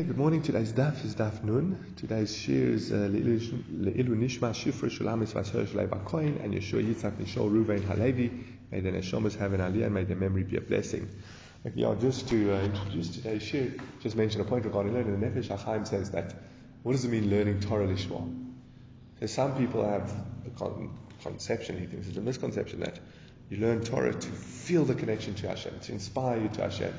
Good morning. Today's daf is daf nun. Today's shir is uh, Le'ilu Nishma Shifra Shulamis Vasher Shalei Coin and Yeshua Yitzhak Nishol Ruvain Halevi. May the neshamas have an aliyah and may their memory be a blessing. Okay, yeah, just to uh, introduce today's shir, just mention a point regarding learning. The Nefesh HaChaim says that what does it mean learning Torah Lishma? So some people have a con- conception, he thinks it's a misconception that you learn Torah to feel the connection to Hashem, to inspire you to Hashem.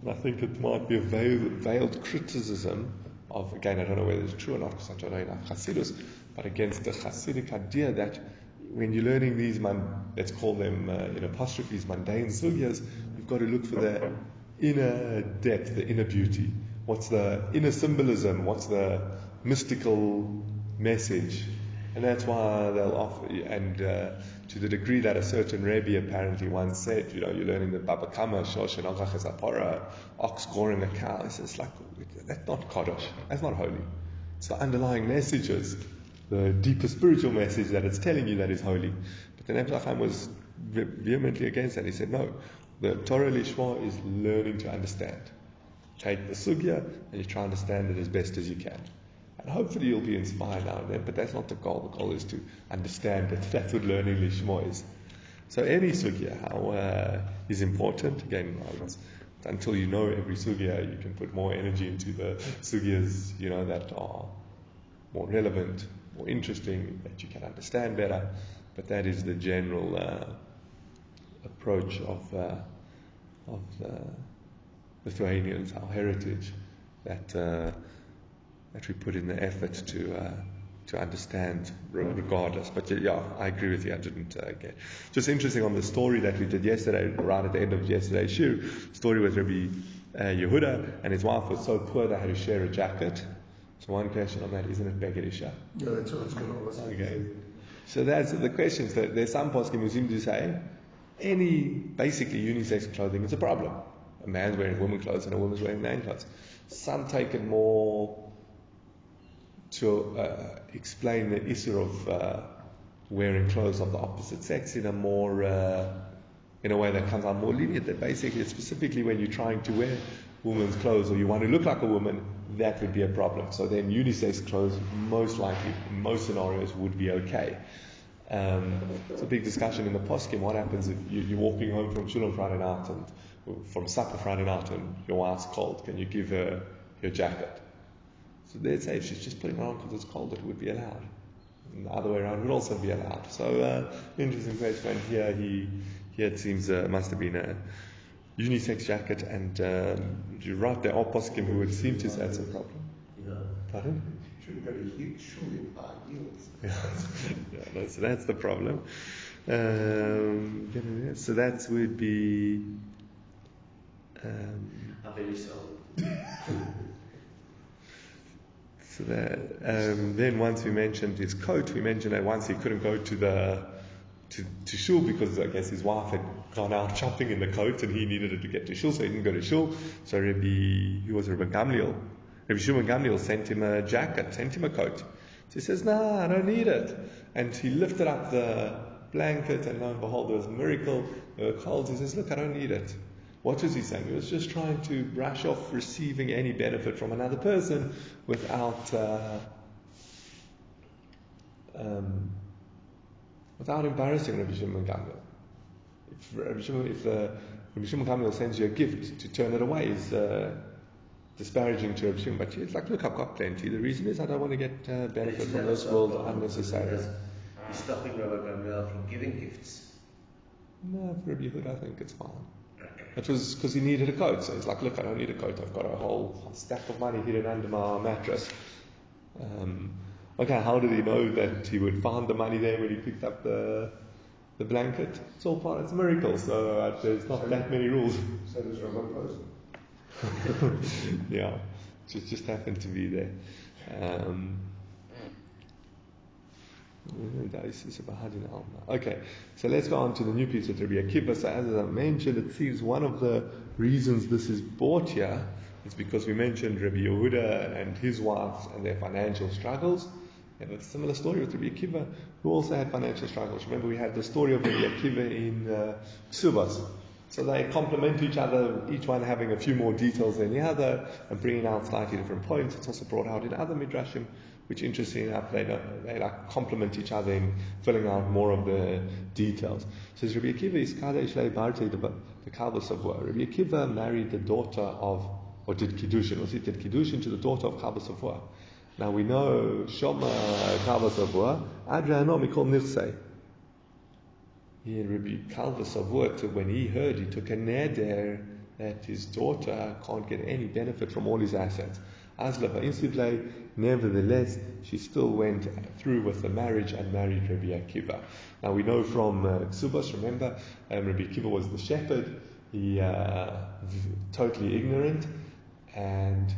And I think it might be a veiled, criticism of, again, I don't know whether it's true or not because I don't know enough Hasidus, but against the Hasidic idea that when you're learning these, let's call them uh, in apostrophes, mundane sugyas, you've got to look for the inner depth, the inner beauty. What's the inner symbolism? What's the mystical message? And that's why they'll offer, and uh, to the degree that a certain Rebbe apparently once said, you know, you're learning the Baba Kama, Shosh, and Zapara, ox goring a cow. It's, it's like, that's not Kaddish. That's not holy. It's the underlying messages, the deeper spiritual message that it's telling you that is holy. But the Nefesh was vehemently against that. He said, no, the Torah Lishma is learning to understand. Take the sugya and you try to understand it as best as you can. And hopefully you'll be inspired and then, but that's not the goal. The goal is to understand that that's what learning Lishma is. So any sugya uh, is important. Again, until you know every sugya, you can put more energy into the sugyas, you know, that are more relevant, more interesting, that you can understand better. But that is the general uh, approach of uh, of the Lithuanians, our heritage, that uh, that we put in the effort to uh, to understand regardless. But yeah, I agree with you. I didn't uh, get. Just interesting on the story that we did yesterday, right at the end of yesterday's shir. Story with Rabbi uh, Yehuda and his wife was so poor they had to share a jacket. So one question on that, isn't it Begerisha? Yeah, that's what's going on. Okay. So that's the questions. That there's some poskim who seem to say any basically unisex clothing is a problem. A man's wearing woman clothes and a woman's wearing man clothes. Some take it more to uh, explain the issue of uh, wearing clothes of the opposite sex in a more uh, in a way that comes out more lenient. That basically, specifically when you're trying to wear woman's clothes or you want to look like a woman, that would be a problem. So then unisex clothes, most likely, in most scenarios, would be okay. Um, it's a big discussion in the poskim. What happens if you, are walking home from shul on Friday night and from supper Friday night and your wife's cold? Can you give her your jacket? So they'd say if she's just putting it on because it's cold, it would be allowed. And the other way around would also be allowed. So uh, interesting question. Here he here it seems uh, must have been a unisex jacket, and um, you're right. There are poskim who would seem to say it's a problem. Yeah. Pardon? Shouldn't go huge shul in high heels. Yeah, so that's the problem. Um, so that would be. Um, So that, um, then once we mentioned his coat, we mentioned that once he couldn't go to the to, to shul because I guess his wife had gone out shopping in the coat and he needed it to get to shul, so he didn't go to shul. So Rabbi, he was Rabbi Gamliel. Rabbi Shimon Gamliel sent him a jacket, sent him a coat. So he says, "Nah, I don't need it." And he lifted up the blanket, and lo and behold, there was a miracle. There were cold. He says, "Look, I don't need it." What was he saying? He was just trying to brush off receiving any benefit from another person without uh, um, without embarrassing Rabbi Shimon Gamliel. If Rabbi Shimon, if uh, Rabbi Shimon Gamliel sends you a gift, to turn it away is uh, disparaging to Rabbi Shimon. But it's like, look, I've got plenty. The reason is I don't want to get uh, benefit from this world unnecessarily. He's stopping Rabbi Gamliel from giving gifts. No, for Rabbi Yehuda, I think it's fine. It was because he needed a coat. So he's like, look, I don't need a coat. I've got a whole stack of money hidden under my mattress. Um, okay, how did he know that he would find the money there when he picked up the the blanket? It's all part. It's a miracle. So uh, there's not that many rules. So there's Roman person. yeah, just just happened to be there. Um, Okay, so let's go on to the new piece of Rabbi Akiva. So as I mentioned, it seems one of the reasons this is brought here is because we mentioned Rabbi Yehuda and his wife and their financial struggles. We have a similar story with Rabbi Akiva, who also had financial struggles. Remember, we had the story of Rabbi Akiva in uh, Subas. So they complement each other, each one having a few more details than the other and bringing out slightly different points. It's also brought out in other midrashim, which interestingly enough, they, don't, they like complement each other in filling out more of the details. So Rabbi Akiva is Kadesh Le Barte, the, Kalbas Rabbi Akiva married the daughter of, or did Kiddushin, or he did Kiddushin to the daughter of of Now we know Shoma of Adriano Mikol Nirsei. He Rabbi Kalba Savua, when he heard, he took a neder that his daughter can't get any benefit from all his assets. Azla Insivle, nevertheless, she still went through with the marriage and married Rabbi Akiva. Now we know from uh, remember, um, Rabbi Akiva was the shepherd, he uh, totally ignorant, and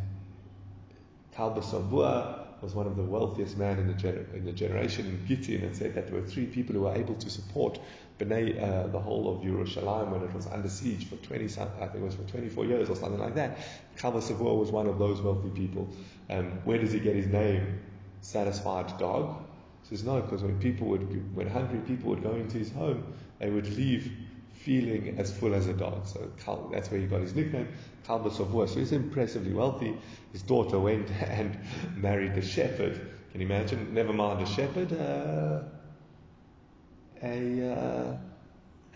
Kalba Savua was one of the wealthiest men in the, gener- in the generation in Gittin and said that there were three people who were able to support Uh, the whole of Yerushalayim when it was under siege for 20, I think it was for 24 years or something like that. Savua was one of those wealthy people. Um, where does he get his name? Satisfied dog? He says no, because when people would, when hungry people would go into his home, they would leave feeling as full as a dog. So that's where he got his nickname, Kalba. So he's impressively wealthy. His daughter went and married the shepherd. Can you imagine? Never mind a shepherd. Uh, a uh,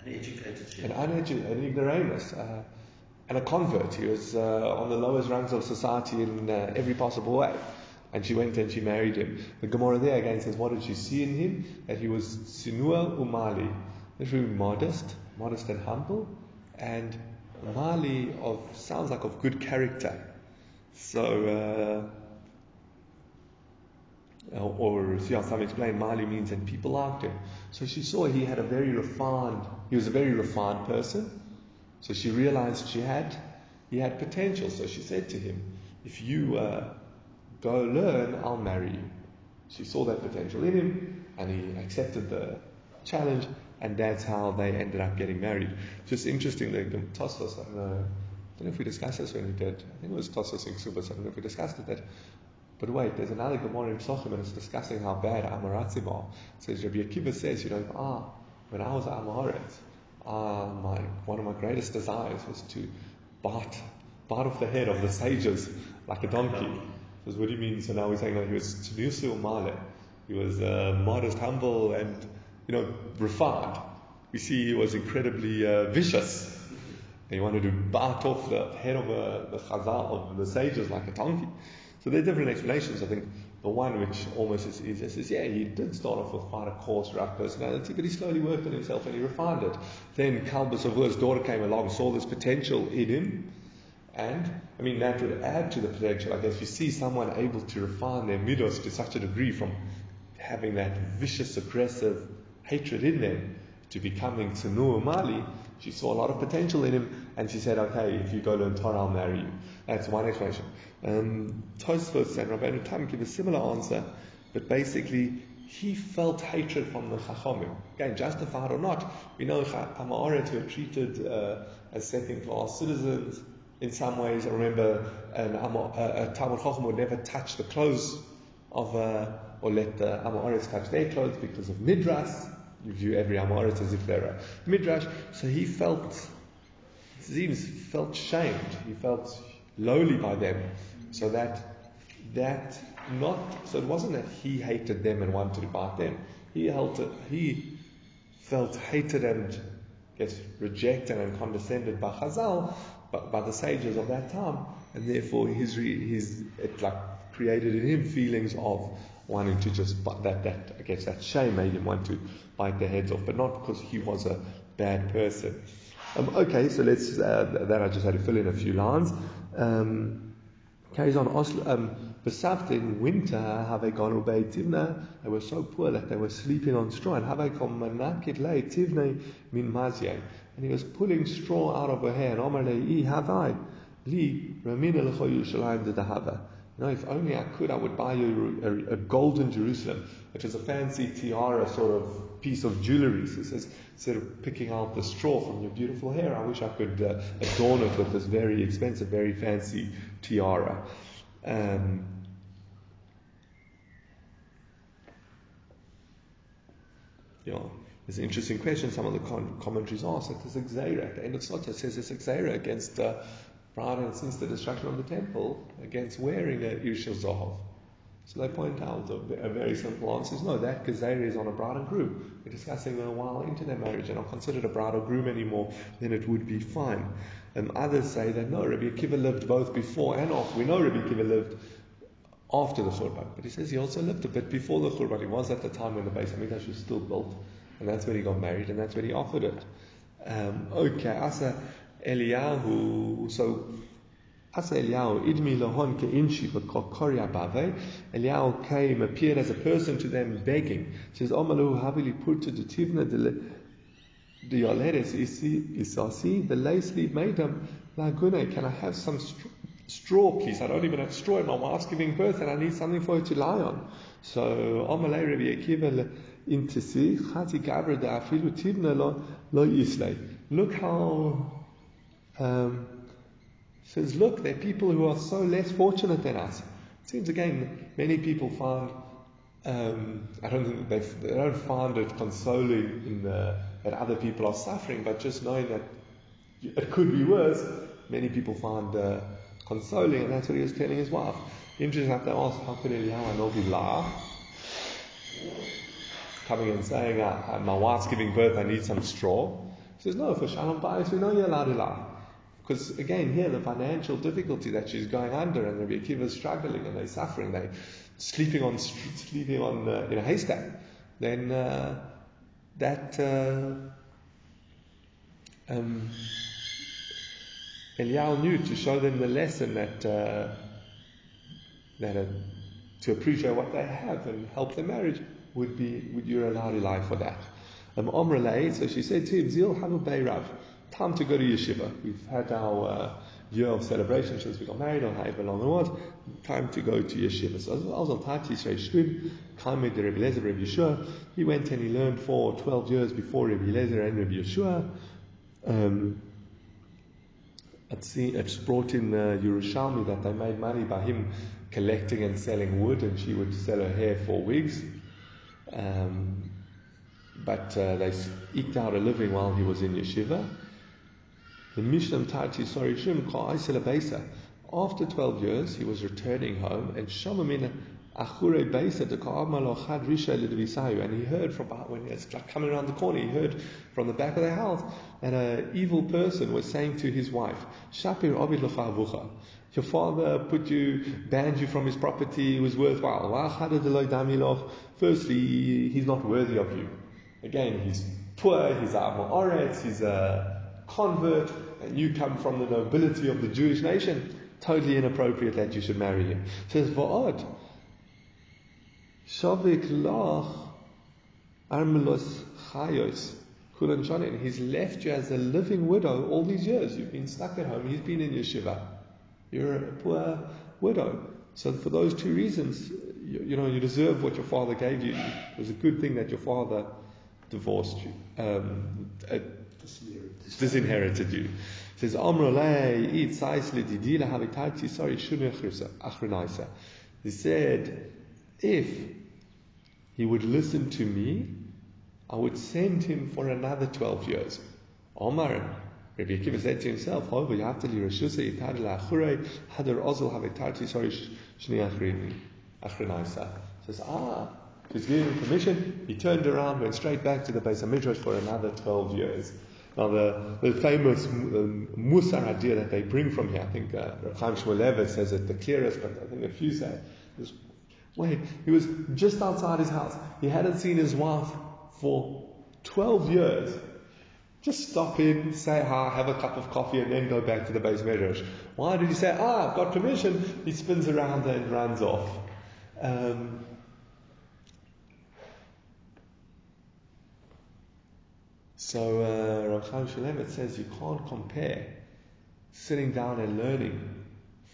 an educated an uneducated, an ignoramus, uh, and a convert. He was uh, on the lowest rungs of society in uh, every possible way. And she went and she married him. The Gemara there again says, what did she see in him? That he was sinua umali, very modest, modest and humble, and mali of sounds like of good character. So. Uh, or see how some explain Mali means and people liked him. So she saw he had a very refined, he was a very refined person. So she realized she had, he had potential. So she said to him, if you uh, go learn, I'll marry you. She saw that potential in him and he accepted the challenge and that's how they ended up getting married. Just interesting, the Tosfos, I don't know, I don't know if we discussed this when we did, I think it was Tosfos in Ksubas, I don't know if we discussed it, that but wait, there's another Gemara in Psachim and it's discussing how bad Amoratzim are. Says Rabbi Akiva says, you know, ah, when I was at ah, my one of my greatest desires was to bite bite off the head of the sages like a donkey. Says, what do you mean? So now we're saying that he was Tnusu Male. He was uh, modest, humble, and you know, refined. We see he was incredibly uh, vicious. He wanted to bite off the head of uh, the chazal of the sages like a donkey. So there are different explanations. I think the one which almost is easier is, yeah, he did start off with quite a coarse, rough personality, but he slowly worked on himself and he refined it. Then Kalbus of daughter came along, saw this potential in him, and I mean that would add to the potential. I guess if you see someone able to refine their midos to such a degree from having that vicious, aggressive hatred in them to becoming Tsunua Mali, she saw a lot of potential in him, and she said, "Okay, if you go learn Torah, I'll marry you." That's one explanation. Um, Tosfos and Rabbeinu Tam give a similar answer, but basically he felt hatred from the Chachamim. Again, justified or not, we know Amaret were treated uh, as second-class citizens in some ways. I remember an a, a Talmud Chacham would never touch the clothes of, uh, or let the touch their clothes because of midras. You view every Amoritz as if they're a midras. So he felt, seems, felt shamed. He felt lowly by them. So that that not so it wasn't that he hated them and wanted to bite them. He held he felt hated and gets rejected and condescended by Chazal, by, by the sages of that time, and therefore his his it like created in him feelings of wanting to just that that I guess that shame made him want to bite their heads off, but not because he was a bad person. Um, okay, so let's uh, that I just had to fill in a few lines. Um, carries on. Um, in winter, have they gone obey Tivna? They were so poor that they were sleeping on straw. And have they come manakit lay Tivna min mazyan? And he was pulling straw out of her hair. And Omar lei have I li ramin ramina lecho Yerushalayim dehava. You know, if only I could, I would buy you a, a, golden Jerusalem, which is a fancy tiara sort of piece of jewelry. So says, instead of picking out the straw from your beautiful hair, I wish I could uh, adorn it with this very expensive, very fancy tiara. Um, yeah, There's an interesting question. Some of the con- commentaries ask that there's a. The end of Sota says there's a Xera against uh, bride and since the destruction of the temple against wearing a Irshil Zahav. So they point out a, very simple answer is no, that Gezerah is on a bride and groom. We're discussing a while into their marriage and not considered a bride or groom anymore, then it would be fine. And others say that no, Rabbi Akiva lived both before and after. We know Rabbi Akiva lived after the Khurban, but he says he also lived a bit before the Khurban. He was at the time when the Beis Hamikdash was still built, and that's when he got married, and that's when he offered it. Um, okay, Asa Eliyahu, so Asa Eliyahu, abave. Eliyahu came, appeared as a person to them begging. Says, Omalu habili purta dutivna the yoleres isasi, the lace made them lagune. Can I have some str- straw, please? I don't even have straw. My wife's giving birth and I need something for her to lie on. So, Omalei Rabbi Akiva intisi, chati gabra da afilu tivna lo yislei. Look how, um, says, look, there are people who are so less fortunate than us. It seems again, many people find, um, I don't think they, they don't find it consoling in the, that other people are suffering, but just knowing that it could be worse, many people find uh, consoling, and that's what he was telling his wife. Interesting enough, they asked, how could Eliyahu not be laugh? Coming and saying, uh, my wife's giving birth, I need some straw. He says, no, for Shalom Bayis, we know you're allowed to laugh. Because again, here the financial difficulty that she's going under, and Rabbi Akiva is struggling, and they're suffering, they're sleeping on sleeping on uh, in a haystack. Then uh, that uh, um, Eliyahu knew to show them the lesson that uh, that uh, to appreciate what they have and help their marriage would be would you allow life for that. Um, Omrele, so she said to him, Zil Havu Beirav time to go to yeshiva. We've had our uh, year of celebration since we got married, however long it was. Time to go to yeshiva. So I was on Tati Shrim, Kamed the Rebbe Lezer, Rebbe Yeshua. He went and he learned for 12 years before Rebbe Lezer and Rebbe Yeshua. Um, it's brought in uh, Yerushalmi that they made money by him collecting and selling wood, and she would sell her hair for wigs. Um, but uh, they eked out a living while he was in yeshiva. The Mishnah Tati sorry Shim Beisa. After 12 years, he was returning home, and Shamamina Achure Beisa the Chad Risha and he heard from when he was coming around the corner, he heard from the back of the house that an evil person was saying to his wife, Shapir Ovid Avucha. Your father put you, banned you from his property, it was worthwhile. Firstly, he's not worthy of you. Again, he's poor, he's a he's a convert, you come from the nobility of the Jewish nation, totally inappropriate that you should marry him. It says, Va'od, Shavik lach armelos chayos kulan shanin. He's left you as a living widow all these years. You've been stuck at home. He's been in yeshiva. You're a poor widow. So for those two reasons, you, you know, you deserve what your father gave you. It was a good thing that your father divorced you, um, disinherited you. It says, sorry, He said, if he would listen to me, I would send him for another 12 years. Omar, Rabbi Akiva said to himself. Says, ah, He's given permission. He turned around, went straight back to the base of Midrash for another 12 years. Now, the, the famous um, Musar idea that they bring from here, I think uh, Chaim Shmulevitz says it the clearest, but I think a few say, is wait, he was just outside his house. He hadn't seen his wife for 12 years. Just stop in, say hi, have a cup of coffee, and then go back to the Beis Midrash. Why did he say, ah, I've got permission? He spins around and runs off. Um, So uh, Rav Chaim Shmulevitz says you can't compare sitting down and learning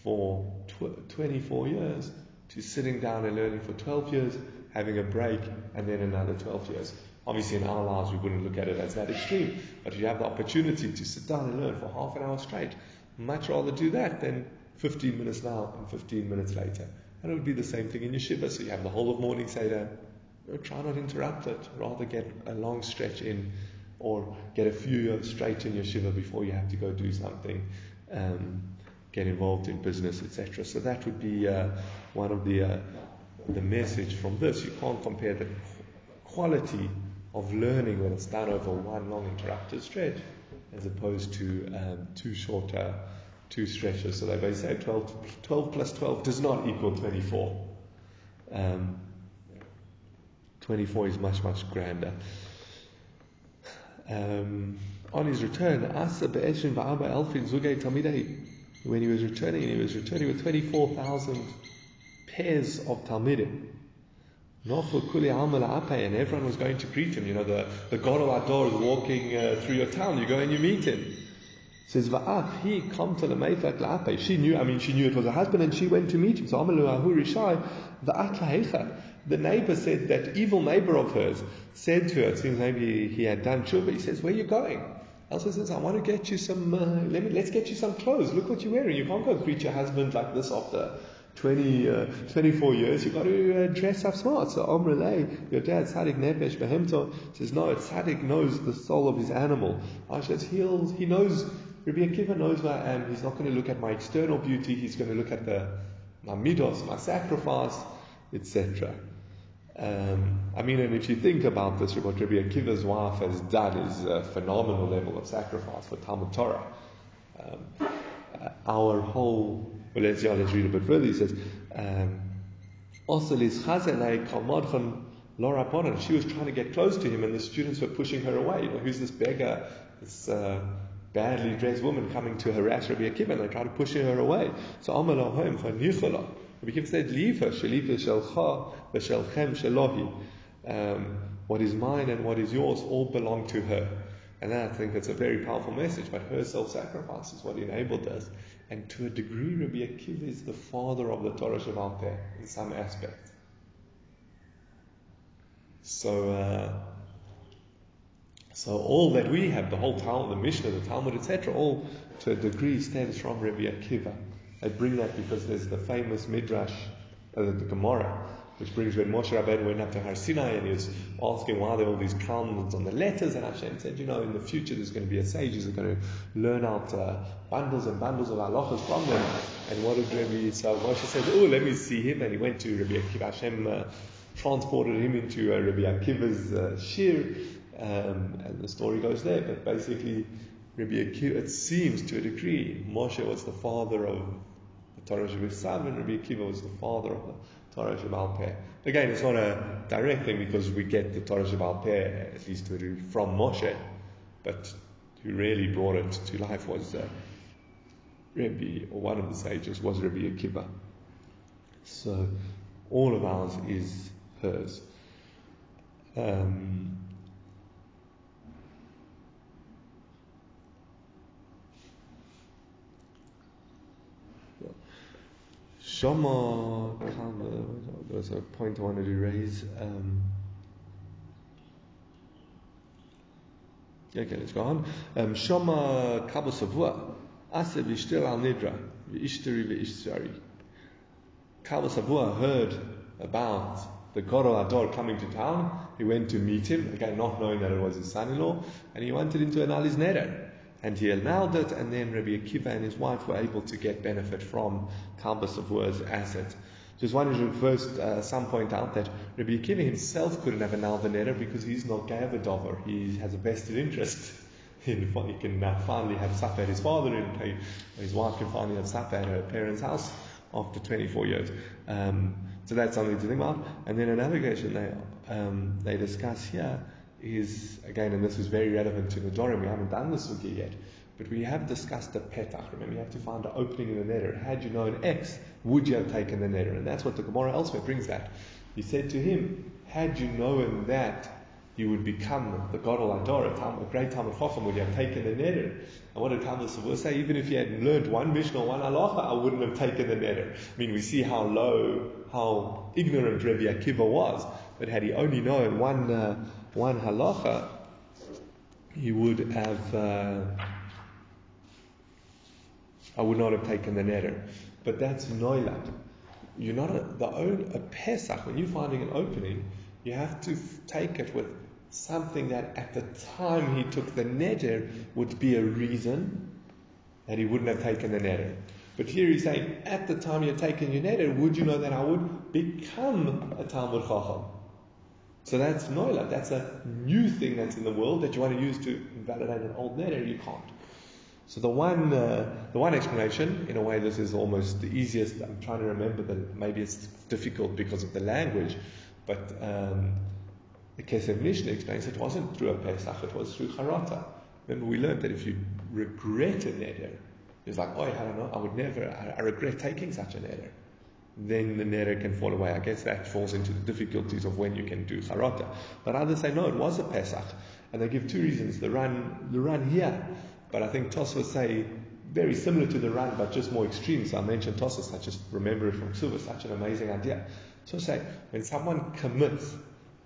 for tw- 24 years to sitting down and learning for 12 years, having a break, and then another 12 years. Obviously, in our lives, we wouldn't look at it as that extreme, but if you have the opportunity to sit down and learn for half an hour straight, much rather do that than 15 minutes now and 15 minutes later. And it would be the same thing in yeshiva, so you have the whole of morning you know, try not to interrupt it. Rather get a long stretch in, or get a few straight in yeshiva before you have to go do something. Um, get involved in business, etc. So that would be uh, one of the uh, the message from this. You can't compare the quality of learning when it's done over one long interrupted stretch as opposed to um, two shorter two stretches. So they basically say 12, 12 plus 12 does not equal 24. Um, 24 is much, much grander. Um, on his return, Asa be'eshin va'aba elfin zugei talmidei. When he was returning, he was returning with 24,000 pairs of talmidim. And everyone was going to greet him. You know, the, the Gadol Ador is walking uh, through your town. You go and you meet him. Says va'ach he come to the la'apei. She knew. I mean, she knew it was her husband, and she went to meet him. So amalu ahu Shai, va'at. The neighbor said that evil neighbor of hers said to her. It seems maybe he had done tshuva. He says, "Where are you going?" Elsa says, I want to get you some, uh, let me, let's get you some clothes. Look what you're wearing. You can't go greet your husband like this after 20, uh, 24 years. You've got to uh, dress up smart. So Omrele, your dad, Sadik Nefesh Behemto, says, no, Sadik knows the soul of his animal. Ashes heals, he knows, Rabbi Akiva knows who I am. He's not going to look at my external beauty. He's going to look at the, my midos, my sacrifice, etc. Um, I mean, and if you think about this, what Rabbi Akiva's wife has done is a phenomenal level of sacrifice for Talmud Torah. Um, uh, our whole, well, let's, yeah, let's read a bit further. He says, also, um, she was trying to get close to him, and the students were pushing her away. You know, who's this beggar, this uh, badly dressed woman coming to harass Rabbi Akiva? And they try to push her away. So, Rabbi Akiva said, Leave her, Shalita Shelcha, Veshelchem Shelohi. Um, what is mine and what is yours all belong to her. And I think it's a very powerful message, but her self sacrifice is what enabled us. And to a degree, Rabbi Akiva is the father of the Torah Shabbat there in some aspect. So, uh, so all that we have, the whole Talmud, the Mishnah, the Talmud, etc., all to a degree stems from Rabbi Akiva. I bring that because there's the famous Midrash, uh, the Gemara, which brings when Moshe Rabbeinu went up to Har Sinai and he was asking why there are all these comments on the letters, and Hashem said, you know, in the future there's going to be a sage who's going to learn out uh, bundles and bundles of halachas from them. And what did Rabbi, so Moshe said, oh, let me see him, and he went to Rabbi Akiva. Hashem uh, transported him into uh, Rabbi Akiva's uh, shir, um, and the story goes there, but basically, Rabbi Akiva, it seems to a degree, Moshe was the father of Torah Shabbat and Rabbi Akiva was the father of the Torah Shabbat Peh. Again, it's not a direct thing because we get the Torah Shabbat Peh, at least from Moshe, but who really brought it to life was uh, Rabbi, or one of the sages was Rabbi Akiva. So all of ours is hers. Um, Shama there was a point I wanted to raise. Um, okay, let's go on. Um, Shama Kalba Savua, Ase Vishtir al Nidra, Vishtari Vishtari. Kalba Savua heard about the Gadol Ador coming to town. He went to meet him, again, not knowing that it was his son in law, and he wanted him to annul his neder and he allowed it, and then Rabbi Akiva and his wife were able to get benefit from Kalba Savua's assets. Just wanted to first, uh, some point out that Rabbi Akiva himself couldn't have annulled the neder because he's not Gavadover. He has a vested interest in, he can now finally have Safa at his father, and his wife can finally have Safa at her parents' house after 24 years. Um, so that's something to think about. And then another question they, um, they discuss here is, again, and this is very relevant to the Nedarim, we haven't done with you yet, but we have discussed the petach. Remember, you have to find an opening in the neder. Had you known X, would you have taken the neder? And that's what the Gemara elsewhere brings that. He said to him, had you known that you would become the Gadol Ador, a great Talmud Chacham, would you have taken the neder? And what did Talmud Savur say? Even if you had learned one Mishnah one halacha, I wouldn't have taken the neder. I mean, we see how low, how ignorant Rabbi Akiva was. But had he only known one, uh, one halacha, he would have, uh, I would not have taken the neder. But that's noilat. You're not a, the own, a Pesach, when you're finding an opening, you have to take it with something that at the time he took the neder would be a reason that he wouldn't have taken the neder. But here he's saying, at the time you're taking your neder, would you know that I would become a Talmud Chacham? So that's noila. That's a new thing that's in the world that you want to use to invalidate an old neder. You can't. So the one, uh, the one explanation, in a way, this is almost the easiest. I'm trying to remember that maybe it's difficult because of the language, but um, the Kesef Mishnah explains it wasn't through a Pesach, it was through Harata. Remember, we learned that if you regret a neder, it's like, oh, I don't know, I would never, I, I regret taking such a neder. Then the neder can fall away. I guess that falls into the difficulties of when you can do Charata. But others say, no, it was a Pesach. And they give two reasons. The Ran, the Ran here but I think Tosfos say very similar to the Ran, but just more extreme. So I mentioned Tosfos, I just remember it from Ksuva, such an amazing idea. So say, when someone commits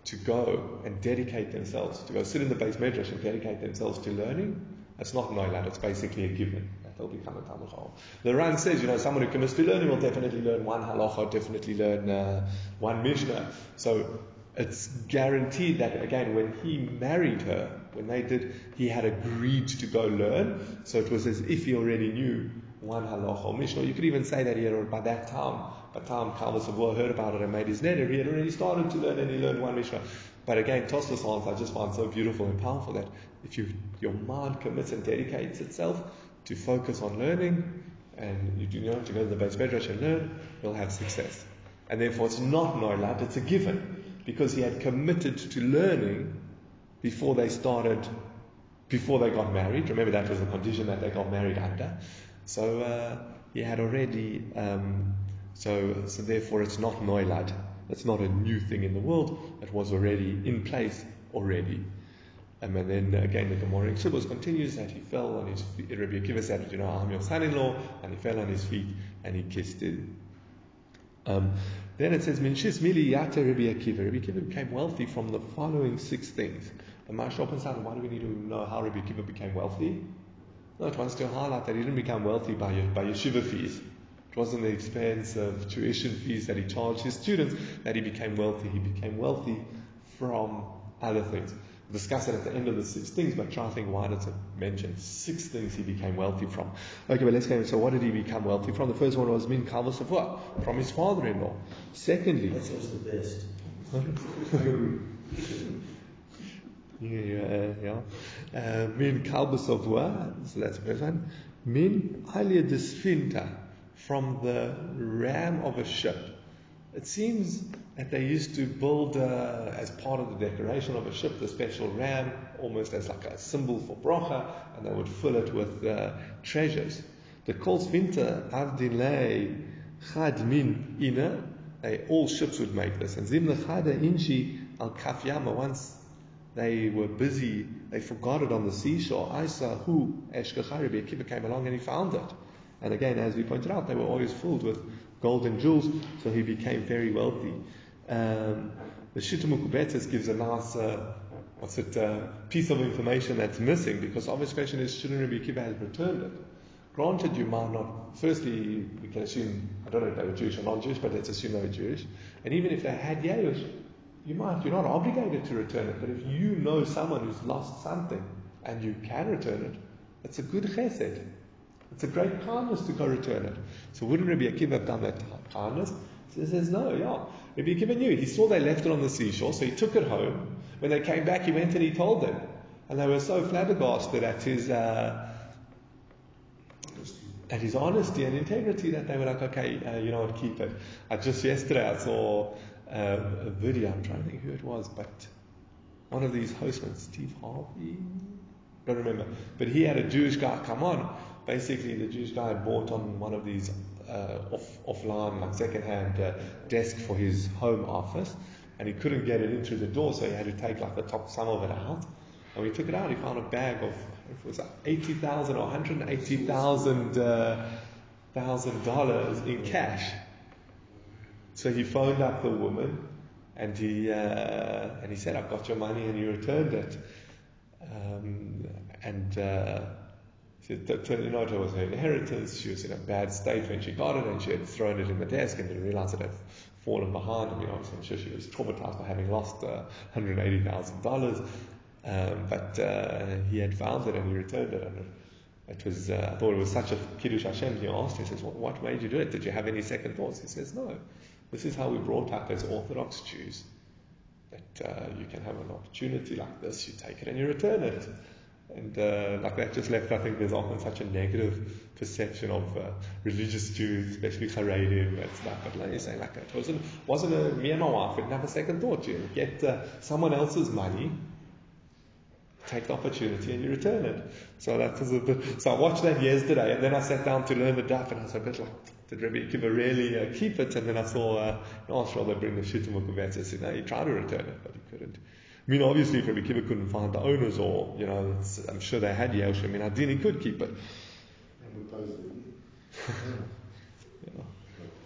to go and dedicate themselves, to go sit in the base medrash and dedicate themselves to learning, it's not noilad, it's basically a given they'll become a Talmud Chacham. The Ran says, you know, someone who commits to learning will definitely learn one halacha, definitely learn uh, one Mishnah. So it's guaranteed that again when he married her, when they did, he had agreed to go learn. So it was as if he already knew one halacha or mishnah. You could even say that he had by that time, by the time of heard about it and made his neder, he had already started to learn and he learned one mishnah. But again, Tosfos answer I just find so beautiful and powerful that if you your mind commits and dedicates itself to focus on learning, and you do to go to the base medrash and learn, you'll have success. And therefore, it's not noilad; it's a given because he had committed to learning before they started, before they got married. Remember, that was the condition that they got married under. So uh, he had already, um, so, so therefore it's not noilad. It's not a new thing in the world. It was already in place already. Um, and then again, the Gemara in continues that he fell on his feet. Rabbi Akiva said, you know, I'm your son-in-law, and he fell on his feet and he kissed him. Um, then it says, Minshis mili yate Rabbi Akiva. Rabbi Akiva became wealthy from the following six things. The Maharsha opens out, why do we need to know how Rabbi Akiva became wealthy? No, it wants to highlight that he didn't become wealthy by, by yeshiva fees. It wasn't the expense of tuition fees that he charged his students that he became wealthy. He became wealthy from other things. Discuss it at the end of the six things, but try to think why does it mention six things he became wealthy from? Okay, but let's go. So what did he become wealthy from? The first one was min of what? From his father-in-law. Secondly, That's always the best. yeah, yeah. Uh, min kalbus of so that's the first one. Min alia desfinta, from the ram of a ship. It seems that they used to build, uh, as part of the decoration of a ship, the special ram, almost as like a symbol for bracha, and they would fill it with uh, treasures. The kol sfinta avdilei chad min ina, all ships would make this. And zimna chada inchi al kafyama, once they were busy, they forgot it on the seashore. Isa hu eshkachari, Akiva came along and he found it. And again, as we pointed out, they were always filled with gold and jewels, so he became very wealthy. Um, the Shitah Mekubetzes gives a nice, uh, what's it, uh, piece of information that's missing, because obvious question is, shouldn't Rabbi Akiva have returned it? Granted, you might not, firstly, we can assume, I don't know if they were Jewish or non-Jewish, but let's assume they were Jewish. And even if they had Yahush, you might, you're not obligated to return it, but if you know someone who's lost something and you can return it, it's a good chesed. It's a great kindness to go return it. So wouldn't Rabbi Akiva have done that kindness? So he says, no, yeah. Rabbi Akiva knew. It. He saw they left it on the seashore, so he took it home. When they came back, he went and he told them. And they were so flabbergasted at his, uh, at his honesty and integrity that they were like, okay, uh, you know what, keep it. I just yesterday I saw uh, a video, I'm trying to think who it was, but one of these hostmen, Steve Harvey, don't remember, but he had a Jewish guy come on. Basically, the Jewish guy had bought on one of these uh, off offline, like second-hand uh, desk for his home office, and he couldn't get it in through the door, so he had to take like the top some of it out. And we took it out. He found a bag of it was eighty thousand or one hundred eighty thousand uh, thousand dollars in cash. So he phoned up the woman, and he uh, and he said, "I've got your money," and he returned it. Um, and uh, She said, "T- you know, it was her inheritance. She was in a bad state when she got it, and she had thrown it in the desk and didn't realize it had fallen behind. I mean, obviously, I'm sure she was traumatized by having lost uh, $180,000. Um, but uh, he had found it and he returned it. And it was, uh, I thought it was such a Kiddush Hashem. He asked, he says, what, what made you do it? Did you have any second thoughts? He says, no. This is how we brought up as Orthodox Jews. That uh, you can have an opportunity like this, you take it and you return it. And uh, like that just left, I think there's often such a negative perception of uh, religious Jews, especially Haredim and stuff. But like you say, like it wasn't, wasn't a, me and my wife didn't have a second thought. You get uh, someone else's money, take the opportunity and you return it. So that was a bit, so I watched that yesterday and then I sat down to learn the daf and I was a bit like, did Rabbi Akiva really uh, keep it? And then I saw, uh, no, sure they bring the Mukavetz. I said, no, he tried to return it, but he couldn't. I mean, obviously, if Rabbi Akiva couldn't find the owners or, you know, it's- I'm sure they had Yehosh. I mean, ideally he could keep it. And we close the Yeah.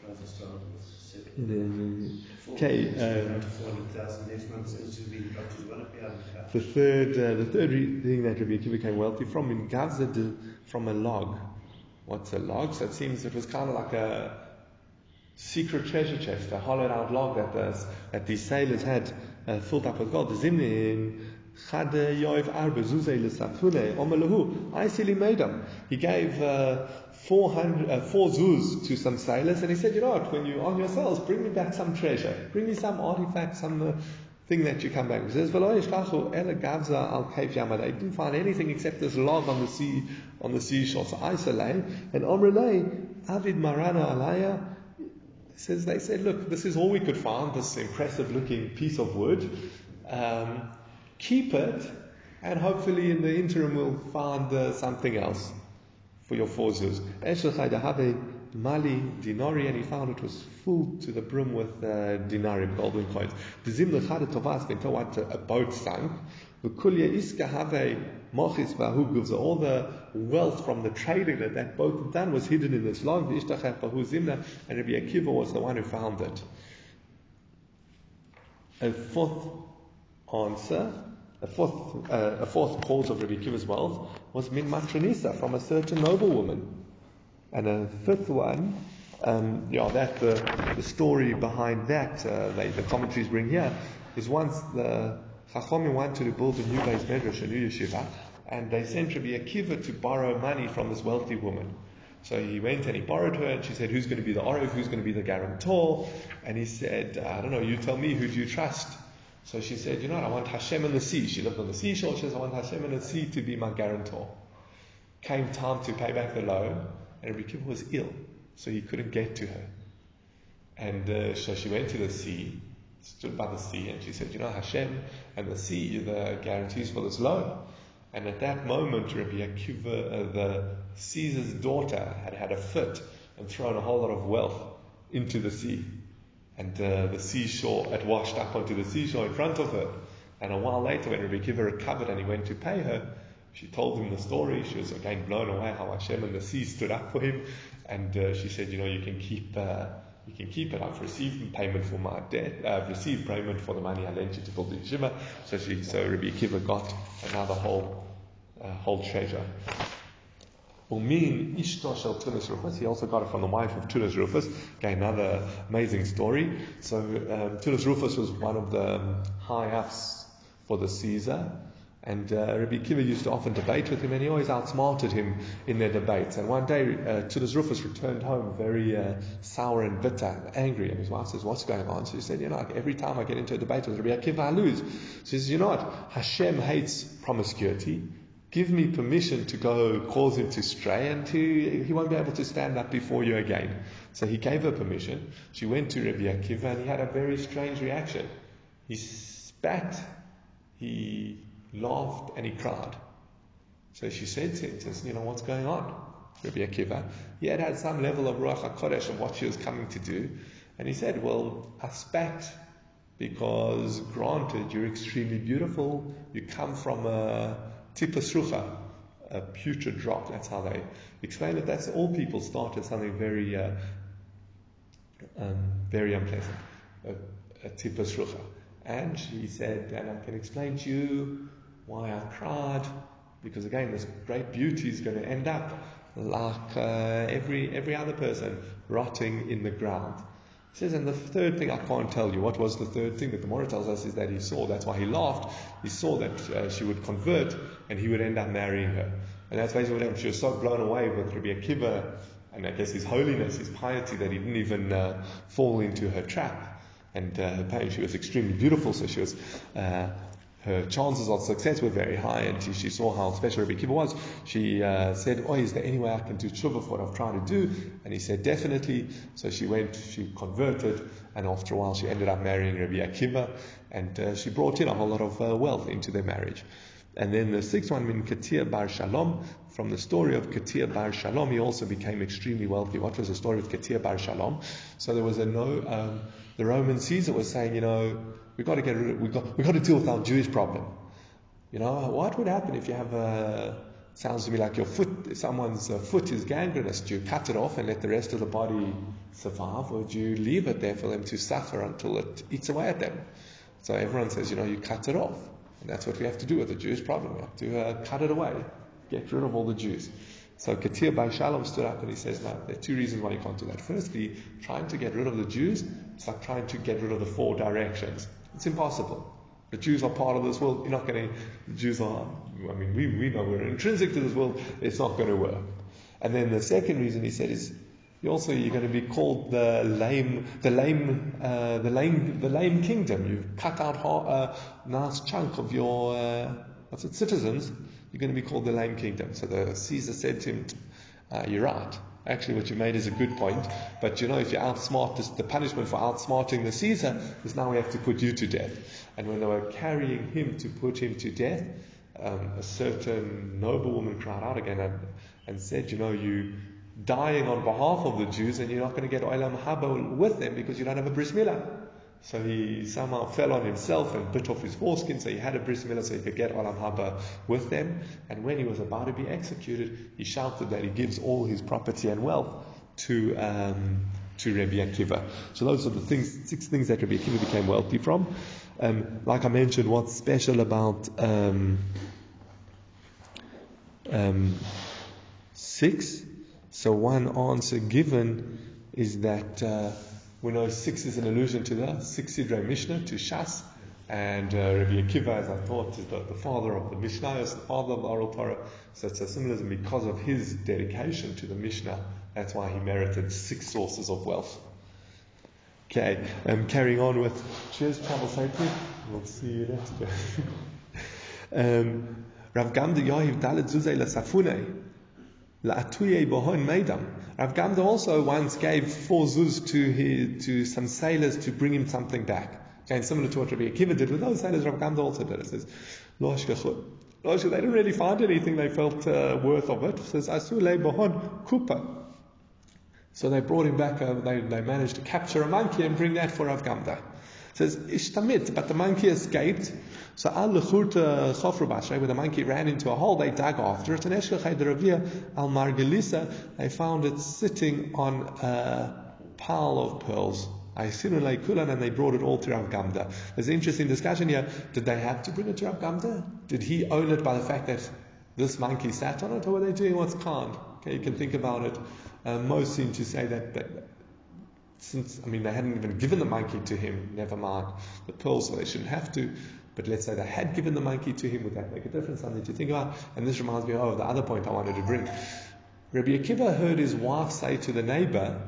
Rather start with seven. Okay, um, 400,000 next month is to be got to one of the The third, uh, the third re- thing that Rabbi Akiva became wealthy from in Gaza, de- from a log. What's a log? So it seems it was kind of like a secret treasure chest, a hollowed out log that the, that these sailors had filled up with gold. Zimnin Chade Yoiv Arba Zuzei L'Safune Omelahu Aisili made them. He gave uh, 400, uh, four zuz to some sailors and he said, you know what, when you're on yourselves, bring me back some treasure. Bring me some artifact, some uh, thing that you come back. He says, "V'lo yishkachu ela gavza al Cape Yamada." He didn't find anything except this log on the sea, on the seashore. So isolate and Omrele Avid Marana Alaya says they said, look, this is all we could find. This impressive looking piece of wood. Um, keep it, and hopefully in the interim we'll find uh, something else for your four zuz. Eshel have Mali dinari, and he found it was full to the brim with uh, dinarim, golden coins. The zim lechada tovas bento what a boat sank. V'kulya iska bahu gives all the wealth from the trading that that boat had done was hidden in this log. V'ishtachach bahu zimna, and Rabbi Akiva was the one who found it. A fourth answer, a fourth, uh, a fourth cause of Rabbi Akiva's wealth was min matronisa from a certain noblewoman. And a fifth one, um, yeah, that the, the story behind that, uh, the commentaries bring here, is once the Chachomim wanted to build a new base medrash, a new yeshiva, and they sent Rabbi Akiva to borrow money from this wealthy woman. So he went and he borrowed her, and she said, "Who's going to be the Orev? Who's going to be the guarantor?" And he said, "I don't know. You tell me. Who do you trust?" So she said, "You know what? I want Hashem and the sea." She lived on the seashore. She says, "I want Hashem and the sea to be my guarantor." Came time to pay back the loan, and Rabbi Akiva was ill, so he couldn't get to her. And uh, so she went to the sea, stood by the sea, and she said, "You know, Hashem and the sea, the guarantees for this loan." And at that moment, Rabbi Akiva, uh, the Caesar's daughter, had had a fit and thrown a whole lot of wealth into the sea. And uh, the seashore had washed up onto the seashore in front of her. And a while later, when Rabbi Akiva recovered and he went to pay her, she told him the story. She was again blown away how Hashem and the sea stood up for him. And uh, she said, you know, you can keep, uh, you can keep it. I've received payment for my debt. Uh, I've received payment for the money I lent you to build the yeshiva. So she, so Rabbi Akiva got another whole, uh, whole treasure. Umin Ishto Shel Turnus Rufus. He also got it from the wife of Turnus Rufus. Okay, another amazing story. So um, Turnus Rufus was one of the um, high ups for the Caesar. And uh, Rabbi Kiva used to often debate with him, and he always outsmarted him in their debates. And one day, uh, Turnus Rufus returned home very uh, sour and bitter, and angry. And his wife says, "What's going on?" So he said, "You know, every time I get into a debate with Rabbi Akiva, I lose." She says, "You know what? Hashem hates promiscuity. Give me permission to go cause him to stray, and to, he won't be able to stand up before you again." So he gave her permission. She went to Rabbi Akiva, and he had a very strange reaction. He spat. He laughed and he cried. So she said to him, you know, what's going on? Rabbi Akiva. He had had some level of Ruach HaKodesh of what she was coming to do. And he said, well, I spat because granted, you're extremely beautiful. You come from a tipas rucha, a putrid drop. That's how they explain it. That's all people start as something very, uh, um, very unpleasant. A, a tipas rucha. And she said, and I can explain to you why I cried Because again, this great beauty is going to end up like uh, every, every other person, rotting in the ground. He says, and the third thing I can't tell you. What was the third thing? that The Gemara tells us is that he saw, that's why he laughed. He saw that uh, she would convert and he would end up marrying her. And that's basically what happened. She was so blown away with Rabbi Akiva and I guess his holiness, his piety, that he didn't even uh, fall into her trap. And uh, apparently she was extremely beautiful, so she was uh, her chances of success were very high, and she, she saw how special Rabbi Akiva was. She uh, said, "Oh, is there any way I can do tshuva for what I've tried to do?" And he said, "Definitely." So she went, she converted, and after a while, she ended up marrying Rabbi Akiva, and uh, she brought in a whole lot of uh, wealth into their marriage. And then the sixth one, Min Katia Bar Shalom, from the story of Katia Bar Shalom, he also became extremely wealthy. What was the story of Katia Bar Shalom? So there was a no, um, the Roman Caesar was saying, you know, we've got to get rid of, we've got, we've got to deal with our Jewish problem. You know, what would happen if you have a, sounds to me like your foot, someone's uh, foot is gangrenous. Do you cut it off and let the rest of the body survive, or do you leave it there for them to suffer until it eats away at them? So everyone says, you know, you cut it off. And that's what we have to do with the Jewish problem. We have to uh, cut it away, get rid of all the Jews. So Katia Bar Shalom stood up and he says, no, there are two reasons why you can't do that. Firstly, trying to get rid of the Jews, it's like trying to get rid of the four directions. It's impossible. The Jews are part of this world. You're not going to, the Jews are, I mean, we, we know we're intrinsic to this world. It's not going to work. And then the second reason he said is, you also you're going to be called the lame, the lame, uh, the lame, the lame kingdom. You've cut out a nice chunk of your uh, what's it, citizens. You're going to be called the lame kingdom. So the Caesar said to him, uh, "You're right. Actually, what you made is a good point. But you know, if you outsmart this, the punishment for outsmarting the Caesar is now we have to put you to death. And when they were carrying him to put him to death, um, a certain noblewoman cried out again and, and said, "You know, you." dying on behalf of the Jews, and you're not going to get Olam Haba with them because you don't have a bris milah. So he somehow fell on himself and bit off his foreskin, so he had a bris milah so he could get Olam Haba with them. And when he was about to be executed, he shouted that he gives all his property and wealth to um, to Rabbi Akiva. So those are the things, six things that Rabbi Akiva became wealthy from. Um, like I mentioned, what's special about um, um six so one answer given is that uh, we know six is an allusion to the six Sidrei Mishnah, to Shas, and uh, Rabbi Akiva, as I thought, is the, the father of the Mishnah, is the father of Oral Torah. So it's a symbolism because of his dedication to the Mishnah. That's why he merited six sources of wealth. Okay, um, carrying on with cheers, travel safely. We'll see you next year. um, Rav Gamda Yahiv Dalet Zuzay Safune. Rav Gamda also once gave four zuz to his, to some sailors to bring him something back. Again, similar to what Rabbi Akiva did with those sailors, Rav Gamda also did. It says, they didn't really find anything they felt uh, worth of it. It says, Asule bohon kupa. So they brought him back, uh, they, they managed to capture a monkey and bring that for Rav Gamda. It says, Ishtamit, but the monkey escaped. So al lechurta chofru bashrei, where the monkey ran into a hole, they dug after it. And eshkachai deravia al margelisa, they found it sitting on a pile of pearls. Kulan, and they brought it all to Rav Gamda. There's an interesting discussion here. Did they have to bring it to Rav Gamda? Did he own it by the fact that this monkey sat on it, or were they doing what's kind? Okay, you can think about it. Uh, most seem to say that, that since I mean they hadn't even given the monkey to him, never mind the pearls, so they shouldn't have to. But let's say they had given the monkey to him, would that make a difference? Something to think about. And this reminds me of the other point I wanted to bring. Rabbi Akiva heard his wife say to the neighbor,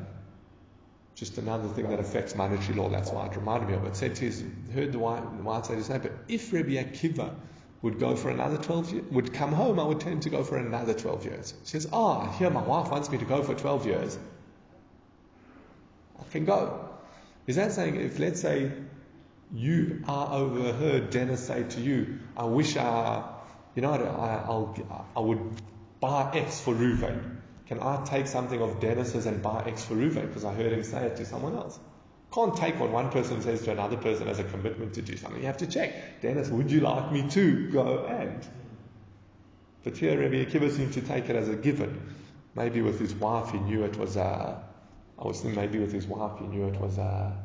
just another thing that affects monetary law, that's why it reminded me of it. Said to his, heard the wife, the wife say to his neighbor, if Rabbi Akiva would go for another 12 years, would come home, I would tend to go for another 12 years. She says, ah, oh, here my wife wants me to go for 12 years. I can go. Is that saying if, let's say, you are overheard Dennis say to you, I wish I, you know, I, I'll, I would buy X for Ruvain. Can I take something of Dennis's and buy X for Ruvain? Because I heard him say it to someone else. Can't take what one person says to another person as a commitment to do something. You have to check. Dennis, would you like me to go and? But here Rabbi Akiva seemed to take it as a given. Maybe with his wife he knew it was a, I was thinking maybe with his wife he knew it was a,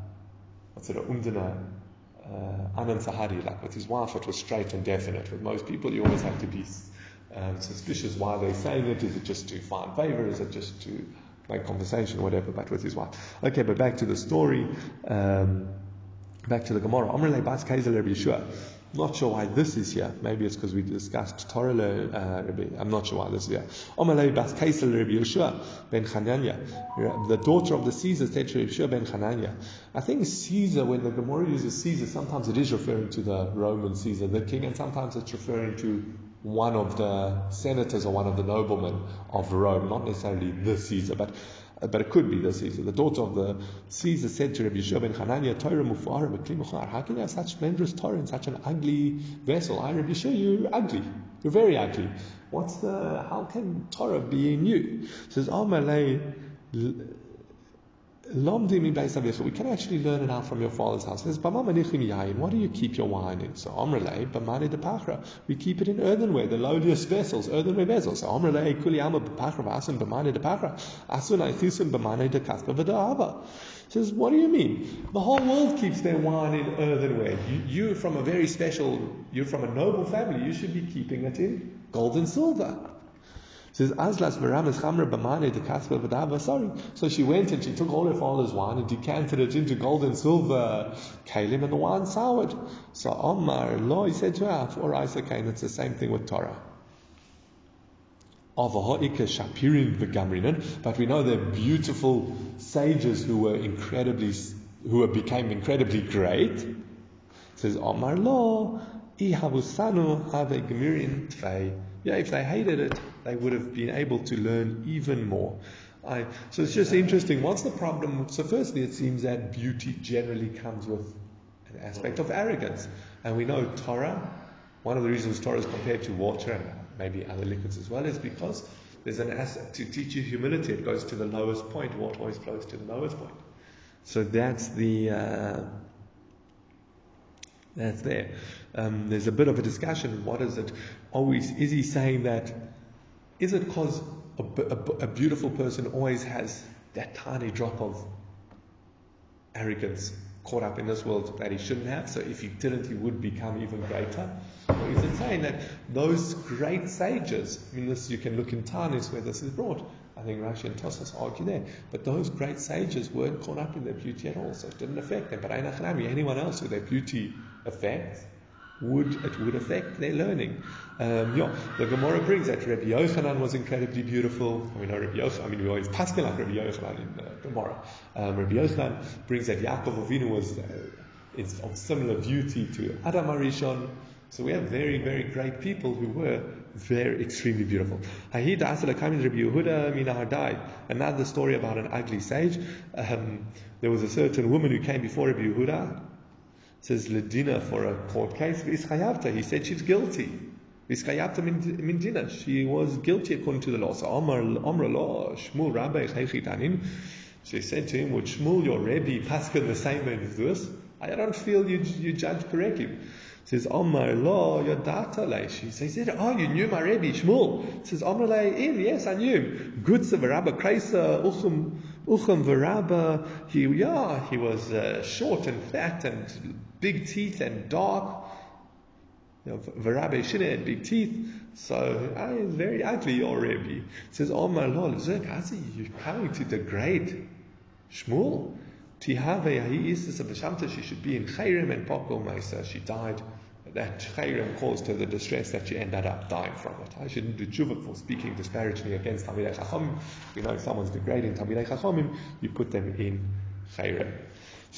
what's it, a umdana, uh, Anand Sahari, like with his wife, it was straight and definite. With most people, you always have to be um, suspicious why they're saying it. Is it just to find favor? Is it just to make conversation, whatever, but with his wife? Okay, but back to the story. Um, back to the Gemara. Amr bas Kaiser Yeshua. Not sure why this is here. Maybe it's because we discussed Torah. Uh, Rabbi. I'm not sure why this is here. Amr le bas Kaiser Rabbi Yeshua ben Hananya. The daughter of the Caesar said to Yeshua ben Hananya. I think Caesar, when the Gemara uses Caesar, sometimes it is referring to the Roman Caesar, the king, and sometimes it's referring to one of the senators or one of the noblemen of Rome, not necessarily the Caesar, but Uh, but it could be the Caesar. The daughter of the Caesar said to Rabbi Yeshua ben Hanania, Torah mufar b'kli How can you have such splendorous Torah in such an ugly vessel? I, Rabbi Yeshua, you're ugly. You're very ugly. What's the, how can Torah be in you? It says, Amalei we can actually learn it out from your father's house. Says, what do you keep your wine in? So Amrele, Bamani de Pachra. We keep it in earthenware, the lowliest vessels, earthenware vessels. So Amrele, Kuli Alma Bapachra, Asun Bamani de Pachra, Asun Aithisun Bamani de Kaspa Vidahava. Says, what do you mean? The whole world keeps their wine in earthenware. You, you from a very special, you're from a noble family, you should be keeping it in gold and silver says, Aslas v'ramas chamra b'mane de kaspa v'dava. Sorry. So she went and she took all her father's wine and decanted it into gold and silver kalim and the wine soured. So Omar, law, he said to her, for Isaac, and it's the same thing with Torah. But we know they're beautiful sages who were incredibly, who became incredibly great. It says Omar law, ihavusanu have a gemirin tvei yeah, if they hated it, they would have been able to learn even more. I, so it's just interesting. What's the problem? So, firstly, it seems that beauty generally comes with an aspect of arrogance. And we know Torah, one of the reasons Torah is compared to water and maybe other liquids as well, is because there's an asset to teach you humility. It goes to the lowest point. Water always flows to the lowest point. So that's the. Uh, that's there. Um, there's a bit of a discussion. What is it? Always is he saying that? Is it because a, a, a beautiful person always has that tiny drop of arrogance caught up in this world that he shouldn't have. So if he didn't, he would become even greater. Or is it saying that those great sages, I mean, this you can look in Taanis where this is brought. I think Rashi and Tosfos argue there. But those great sages weren't caught up in their beauty at all, so it didn't affect them. But anyone else who their beauty affects, would it would affect their learning. Um, yeah, the Gemara brings that Rabbi Yochanan was incredibly beautiful. We know Rabbi Yochanan. I mean, we always pass like Rabbi Yochanan in the Gemara. Um, Rabbi Yochanan brings that Yaakov Avinu was uh, is of similar beauty to Adam HaRishon. So we have very, very great people who were very extremely beautiful. Another story about an ugly sage. Um, there was a certain woman who came before Rabbi Yehuda says Ledina for a court case. V'ishayavta, he said she's guilty. V'ishayavta min dina, she was guilty according to the law. So Amar Amar law Shmuel Rabbi Chaychitanin. She said to him, "Would Shmuel your Rebbe paskin the same way as this? I don't feel you you judge correctly." says, Omar your data She says, Oh, you knew my Rebbe, Shmuel. Says, Omar in, yes, I knew. Gutsa Varaba Kreisa, Uchum, Uchum Varaba. He, yeah, he was uh, short and fat and big teeth and dark. You know, Varabe Shine had big teeth. So I is very ugly, your Rebbe. Says, Oh my Lord, you're coming to degrade Shmuel. She should be in Chayrim and Pokel Maisa. She died. That Chayrim caused her the distress that she ended up dying from it. I shouldn't do tshuva for speaking disparagingly against Talmidei Chacham. You know, if someone's degrading Talmidei Chachamim, you put them in Chayrim.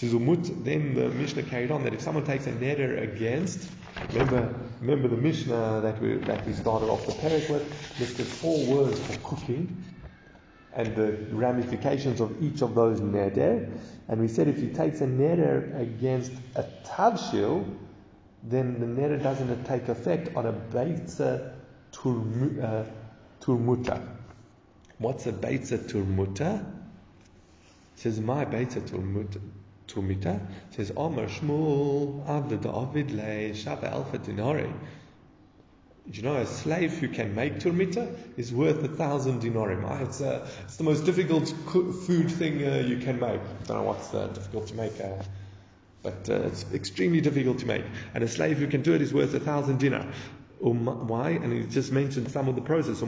Then the Mishnah carried on that if someone takes a neder against, remember, remember the Mishnah that we that we started off the parak with, listed four words for cooking and the ramifications of each of those neder. And we said if he takes a neder against a tavshil, then the neder doesn't take effect on a beitza uh, turmuta. What's a beitza turmuta? It says my beitza turmuta Tumita says, Omer Shmuel Avda David Le Shava Alpha Dinari. You know, a slave who can make turmita is worth a thousand dinarim. It's, uh, it's the most difficult food thing uh, you can make. I don't know what's uh, difficult to make, uh, but uh, it's extremely difficult to make. And a slave who can do it is worth a thousand dinar. Um, why? And he just mentioned some of the process.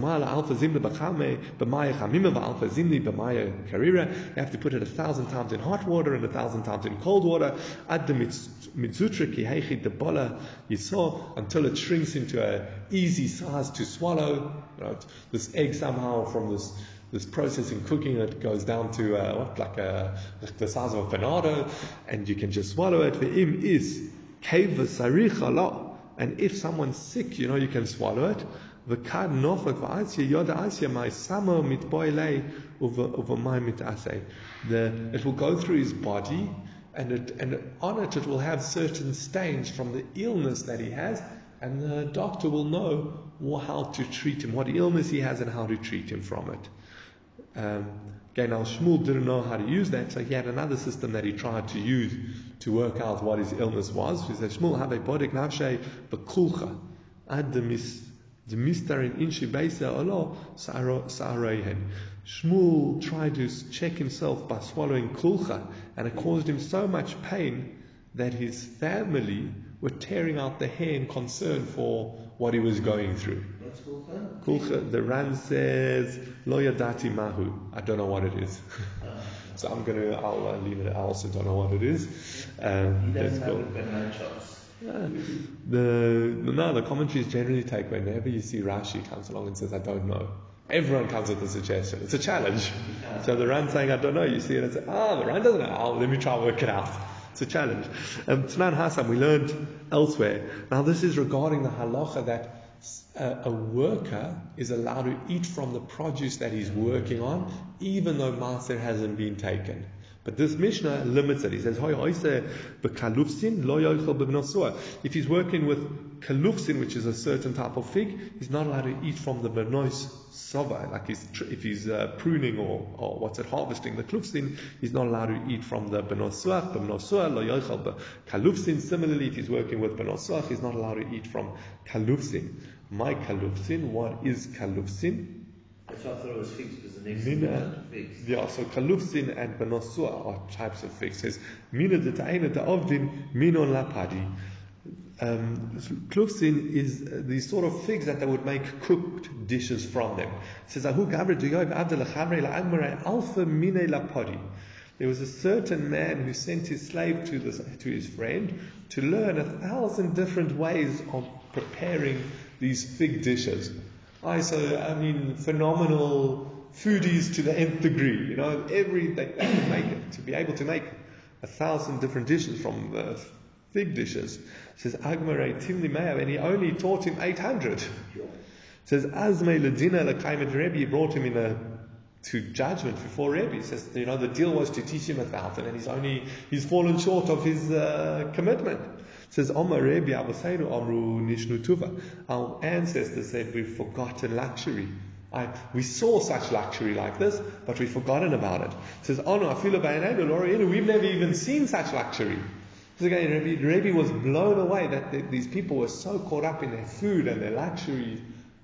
Karira. You have to put it a thousand times in hot water and a thousand times in cold water. Ad the mitzutra ki heichid debola yisor until it shrinks into a easy size to swallow. Right? This egg somehow from this this process in cooking it goes down to uh, what like a the size of a panado, and you can just swallow it. The im is keva sarich. And if someone's sick, you know, you can swallow it. V'kad nofak v'asya yoda asya my samo mitboile over my mitase. The it will go through his body, and it and on it it will have certain stains from the illness that he has, and the doctor will know how to treat him, what illness he has, and how to treat him from it. Um, again, Al Shmuel didn't know how to use that, so he had another system that he tried to use to work out what his illness was. He said, Shmuel, have a bodik nafshay bekulcha ad the mister in inshi beisa olo sa'arehen. Shmuel tried to check himself by swallowing kulcha, and it caused him so much pain that his family were tearing out the hair in concern for what he was going through. Kulcha? The Ran says, Lo yadati mahu. I don't know what it is. so I'm going to, I'll uh, leave it, I also don't know what it is. Um, He doesn't have cool. a banana chops. Yeah. The, no, the commentaries generally take whenever you see Rashi comes along and says, I don't know. Everyone comes with a suggestion. It's a challenge. So the Ran saying, I don't know, you see it and say, ah, the Ran doesn't know. Oh, let me try and work it out. It's a challenge. Um, Tanan Hassan, we learned elsewhere. Now this is regarding the halacha that a, worker is allowed to eat from the produce that he's working on, even though Maser hasn't been taken. But this Mishnah limits it. He says. If he's working with kalufsin, which is a certain type of fig, he's not allowed to eat from the benois sova. Like he's if he's uh, pruning or, or what's it harvesting the kalufsin, he's not allowed to eat from the benosua. B'bnosua lo yochel kalufsin. Similarly, if he's working with benosua, he's not allowed to eat from kalufsin. My kalufsin, what is why I thought it was figs because the next Mina- figs. Yeah, so kalufsin and benosua are types of figs. It says mina de ta'ina de avdin minon lapadi. Um, klufsin is the sort of figs that they would make cooked dishes from them. It says ahu lapadi. There was a certain man who sent his slave to, to his friend to learn a thousand different ways of preparing these fig dishes. I so I mean phenomenal foodies to the nth degree. You know, every they, make it to be able to make a thousand different dishes from uh, fig dishes. Says Agmare Timli Me'av, and he only taught him eight hundred. It says Azme Ladina Lakaimet Rebbe brought him in a to judgment before Rebbe. He says, you know, the deal was to teach him a thousand, and he's only he's fallen short of his uh, commitment. It says, Omar Rebbe Abasaynu Amru Nishnu Tuva. Our ancestors said we've forgotten luxury. I, we saw such luxury like this, but we've forgotten about it. Says, Oh no, Afila Bayanenu, Lorienu, we've never even seen such luxury. Rebbe, Rebbe was blown away that th- these people were so caught up in their food and their luxuries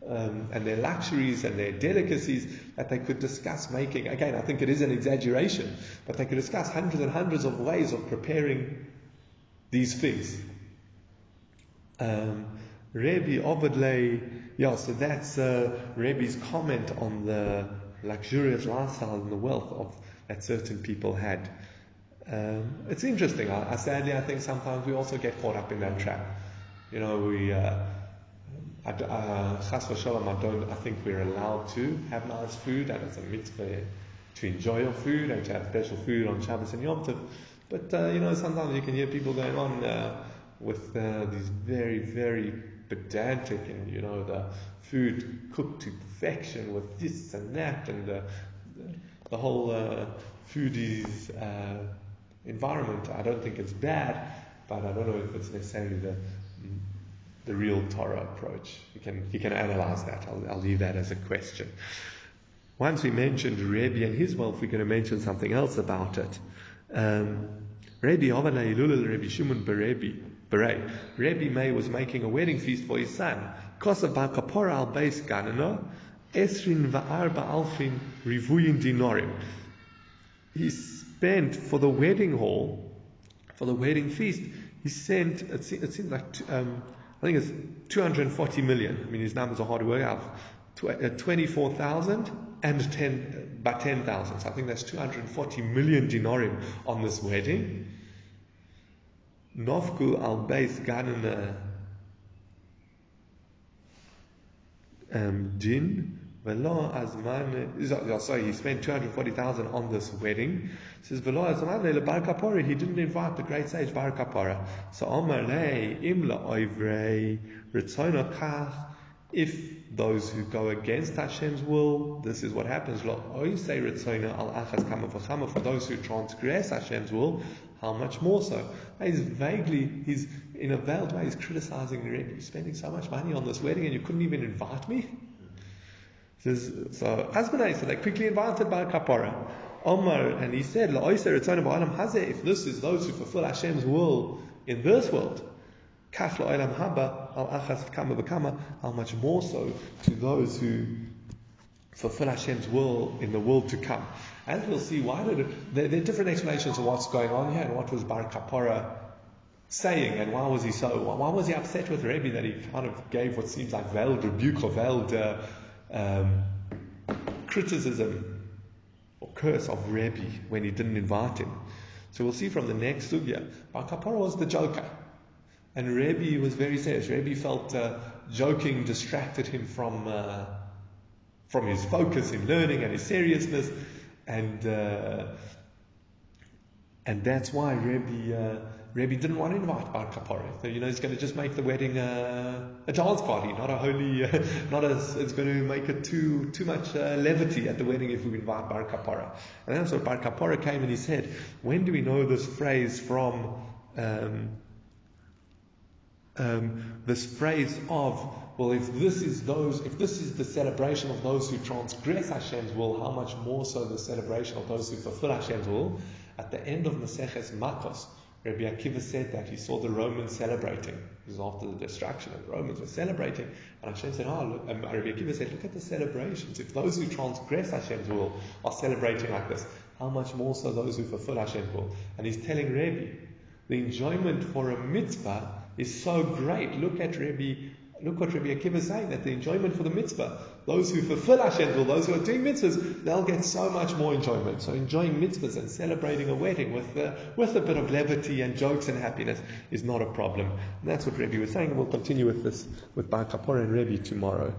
um, and their luxuries and their delicacies that they could discuss making. Again, I think it is an exaggeration, but they could discuss hundreds and hundreds of ways of preparing these figs. Um, Rebbe yeah, so that's uh, comment on the luxurious lifestyle and the wealth of that certain people had. Um, it's interesting. Sadly, I think sometimes we also get caught up in that trap. You know, we, uh, I, uh, I don't, I think we're allowed to have nice food, and it's a mitzvah to enjoy your food and to have special food on Shabbos and Yom Tov. But uh, you know, sometimes you can hear people going on uh, with uh, these very, very pedantic and you know the food cooked to perfection with this and that and the, the, whole uh, foodies environment. I don't think it's bad, but I don't know if it's necessarily the the real Torah approach. You can you can analyze that. I'll, I'll leave that as a question. Once we mentioned Rebbe and his wealth, we're going to mention something else about it. Um, Rebbe Havana Ilulil Rebbe Shimon Berebi Berei. Rebbe May was making a wedding feast for his son. Kosav al Ganano Esrin Va'arba Alfin Rivuyin Dinorim. Spent for the wedding hall, for the wedding feast, he sent, it, se- it seemed like, um, I think it's 240 million. I mean, his numbers are hard to work out. Uh, 24,000 and 10, by 10,000. So I think that's 240 million dinarim on this wedding. Novku al Beis Ganana um, Jin Velo Azman. Sorry, he spent 240,000 on this wedding. It says Velo Azman le Kapora. He didn't invite the great sage Bar Kapora. So Omar Le Imla Oivrei Ritzona Kach. If those who go against Hashem's will, this is what happens. Lo say Ritzona al Achas Kama V'Chama. For those who transgress Hashem's will, how much more so? He's vaguely, he's in a veiled way, he's criticizing Rebbe. You're spending so much money on this wedding and you couldn't even invite me? Says, so Asbanai, so like quickly invited Bar Kapora. Omar, and he said, if this is those who fulfill Hashem's will in this world, kaf la'olam haba al achas kama b'kama, how much more so to those who fulfill Hashem's will in the world to come. As we'll see, why did there, there, are different explanations of what's going on here and what was Bar Kapora saying and why was he so, why was he upset with Rebbe that he kind of gave what seems like veiled rebuke or veiled uh, um, criticism or curse of Rebbe when he didn't invite him. So we'll see from the next sugya, Bar was the joker. And Rebbe was very serious. Rebbe felt uh, joking distracted him from uh, from his focus in learning and his seriousness, and uh, and that's why Rebbe uh, Rebbe didn't want to invite Bar Kapora. So, you know, he's going to just make the wedding a, a dance party, not a holy, uh, not a, it's going to make it too too much uh, levity at the wedding if we invite Bar Kapora. And that's what Bar Kapora came and he said, when do we know this phrase from? Um, um, this phrase of, well, if this is those, if this is the celebration of those who transgress Hashem's will, how much more so the celebration of those who fulfill Hashem's will? At the end of Maseches Makos, Rabbi Akiva said that he saw the Romans celebrating. This was after the destruction, and the Romans were celebrating. And Hashem said, Oh, look, Rabbi Akiva said, Look at the celebrations. If those who transgress Hashem's will are celebrating like this, how much more so those who fulfill Hashem's will? And he's telling Rabbi, the enjoyment for a mitzvah is so great. Look at Rabbi, look what Rabbi Akiva is saying, that the enjoyment for the mitzvah, those who fulfill Hashem's will, those who are doing mitzvahs, they'll get so much more enjoyment. So enjoying mitzvahs and celebrating a wedding with, uh, with a bit of levity and jokes and happiness is not a problem. And that's what Rabbi was saying, and we'll continue with this with Bar Kapora and Rabbi tomorrow.